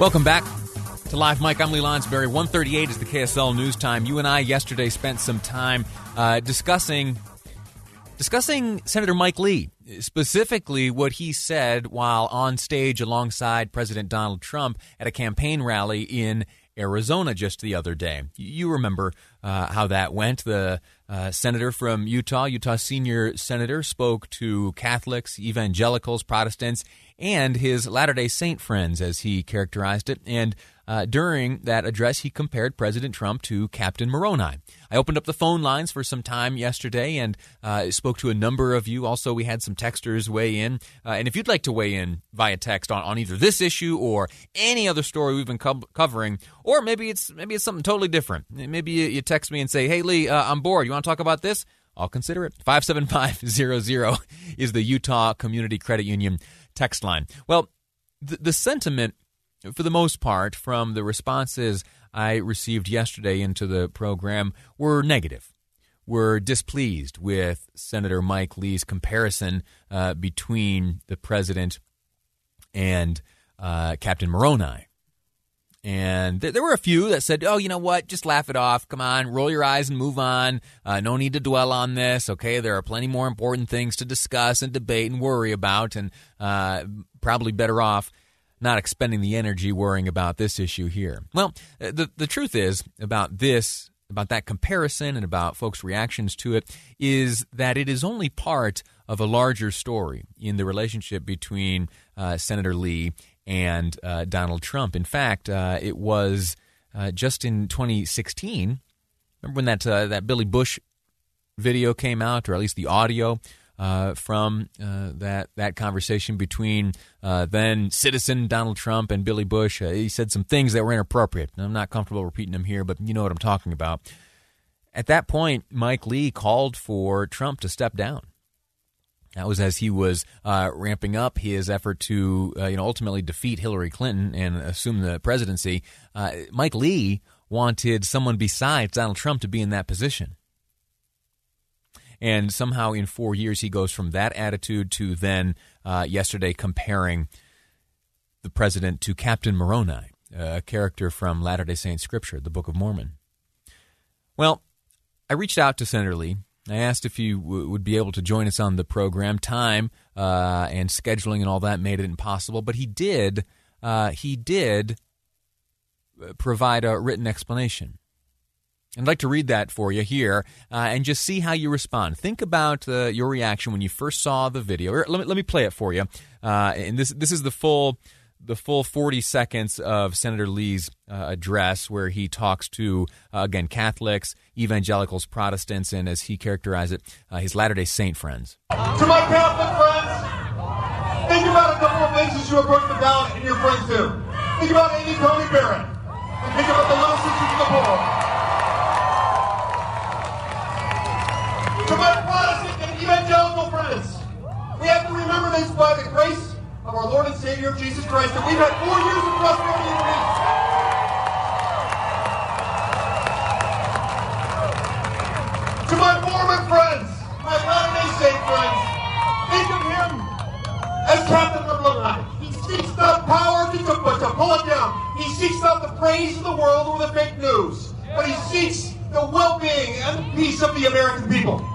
Welcome back to Live Mic. I'm Lee Lonsberry. 138 is the KSL news time. You and I yesterday spent some time uh, discussing discussing Senator Mike Lee, specifically what he said while on stage alongside President Donald Trump at a campaign rally in Arizona just the other day. You remember uh, how that went. The uh, senator from Utah, Utah senior senator, spoke to Catholics, evangelicals, Protestants, and his Latter day Saint friends, as he characterized it. And uh, during that address, he compared President Trump to Captain Moroni. I opened up the phone lines for some time yesterday and uh, spoke to a number of you. Also, we had some texters weigh in. Uh, and if you'd like to weigh in via text on, on either this issue or any other story we've been co- covering, or maybe it's maybe it's something totally different. Maybe you, you text me and say, "Hey Lee, uh, I'm bored. You want to talk about this?" I'll consider it. 57500 is the Utah Community Credit Union text line. Well, the, the sentiment, for the most part, from the responses I received yesterday into the program were negative. Were displeased with Senator Mike Lee's comparison uh, between the president and uh, Captain Moroni. And th- there were a few that said, oh, you know what? Just laugh it off. Come on, roll your eyes and move on. Uh, no need to dwell on this. Okay, there are plenty more important things to discuss and debate and worry about, and uh, probably better off not expending the energy worrying about this issue here. Well, the, the truth is about this, about that comparison and about folks' reactions to it, is that it is only part of a larger story in the relationship between uh, Senator Lee and uh, Donald Trump. In fact, uh, it was uh, just in 2016. Remember when that uh, that Billy Bush video came out, or at least the audio uh, from uh, that that conversation between then citizen Donald Trump and Billy Bush? he said some things that were inappropriate. I'm not comfortable repeating them here, but you know what I'm talking about. At that point, Mike Lee called for Trump to step down. That was as he was uh, ramping up his effort to, uh, you know, ultimately defeat Hillary Clinton and assume the presidency. Uh, Mike Lee wanted someone besides Donald Trump to be in that position. And somehow, in four years, he goes from that attitude to then uh, yesterday comparing the president to Captain Moroni, a character from Latter day Saint scripture, the Book of Mormon. Well, I reached out to Senator Lee I asked if he w- would be able to join us on the program. Time uh, and scheduling and all that made it impossible, but he did. Uh, he did uh, provide a written explanation. I'd like to read that for you here uh, and just see how you respond. Think about uh, your reaction when you first saw the video. Let me, let me play it for you. Uh, and this this is the full the full 40 seconds of Senator Lee's uh, address, where he talks to, uh, again, Catholics, evangelicals, Protestants, and as he characterized it, uh, his Latter day Saint friends. To my Catholic friends, think about a couple of faces you approach the ballot and your friends do. Think about Amy Coney Barrett. And think about the little sisters of the poor. To my Protestant and evangelical friends, we have to remember this by the grace of our Lord and Savior Jesus Christ that we've had four years of prosperity and peace. To my Mormon friends, my Latter-day Saint friends, think of him as Captain of the Moroni. He seeks not power to, to pull it down. He seeks not the praise of the world or the fake news, but he seeks the well-being and the peace of the American people.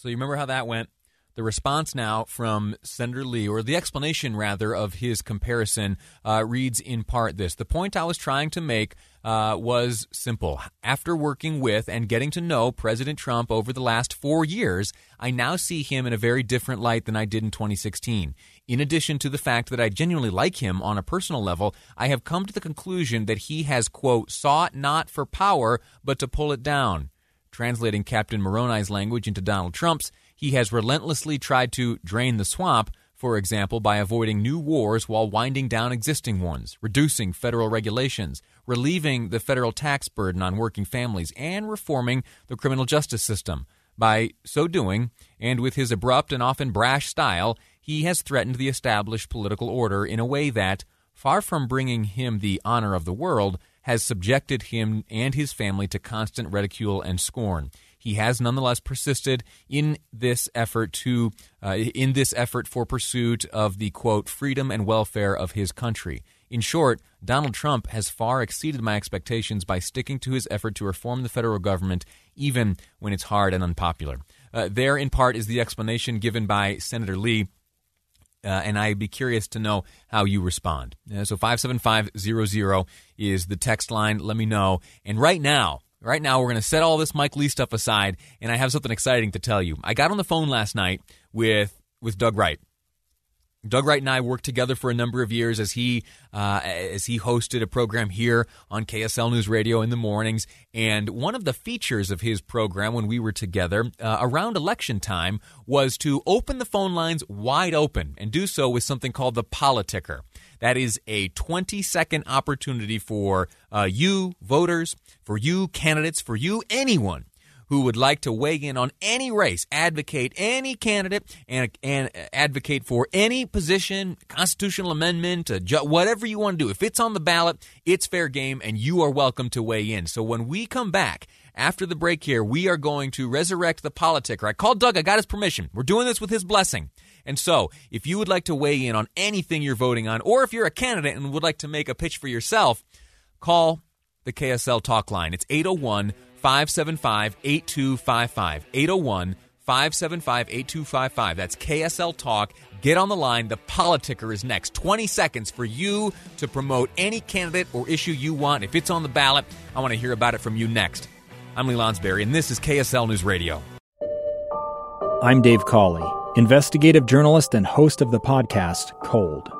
So you remember how that went? The response now from Senator Lee, or the explanation rather, of his comparison uh, reads in part this The point I was trying to make uh, was simple. After working with and getting to know President Trump over the last four years, I now see him in a very different light than I did in 2016. In addition to the fact that I genuinely like him on a personal level, I have come to the conclusion that he has, quote, sought not for power, but to pull it down. Translating Captain Moroni's language into Donald Trump's, he has relentlessly tried to drain the swamp for example, by avoiding new wars while winding down existing ones, reducing federal regulations, relieving the federal tax burden on working families, and reforming the criminal justice system. By so doing, and with his abrupt and often brash style, he has threatened the established political order in a way that, far from bringing him the honor of the world, has subjected him and his family to constant ridicule and scorn he has nonetheless persisted in this effort to uh, in this effort for pursuit of the quote freedom and welfare of his country. In short, Donald Trump has far exceeded my expectations by sticking to his effort to reform the federal government, even when it's hard and unpopular. Uh, there, in part, is the explanation given by Senator Lee. Uh, and I'd be curious to know how you respond. Uh, so 57500 is the text line. Let me know. And right now, Right now, we're going to set all this Mike Lee stuff aside, and I have something exciting to tell you. I got on the phone last night with with Doug Wright. Doug Wright and I worked together for a number of years as he uh, as he hosted a program here on KSL News Radio in the mornings. And one of the features of his program when we were together uh, around election time was to open the phone lines wide open and do so with something called the Politicker. That is a 20 second opportunity for uh, you, voters, for you, candidates, for you, anyone who would like to weigh in on any race, advocate any candidate, and, and advocate for any position, constitutional amendment, uh, ju- whatever you want to do. If it's on the ballot, it's fair game, and you are welcome to weigh in. So when we come back, after the break here, we are going to resurrect the politic. I called Doug. I got his permission. We're doing this with his blessing. And so, if you would like to weigh in on anything you're voting on, or if you're a candidate and would like to make a pitch for yourself, call the KSL talk line. It's 801 575 8255. 801 575 8255. That's KSL Talk. Get on the line. The Politicker is next. 20 seconds for you to promote any candidate or issue you want. If it's on the ballot, I want to hear about it from you next. I'm Lee Lonsberry, and this is KSL News Radio. I'm Dave Cawley, investigative journalist and host of the podcast Cold.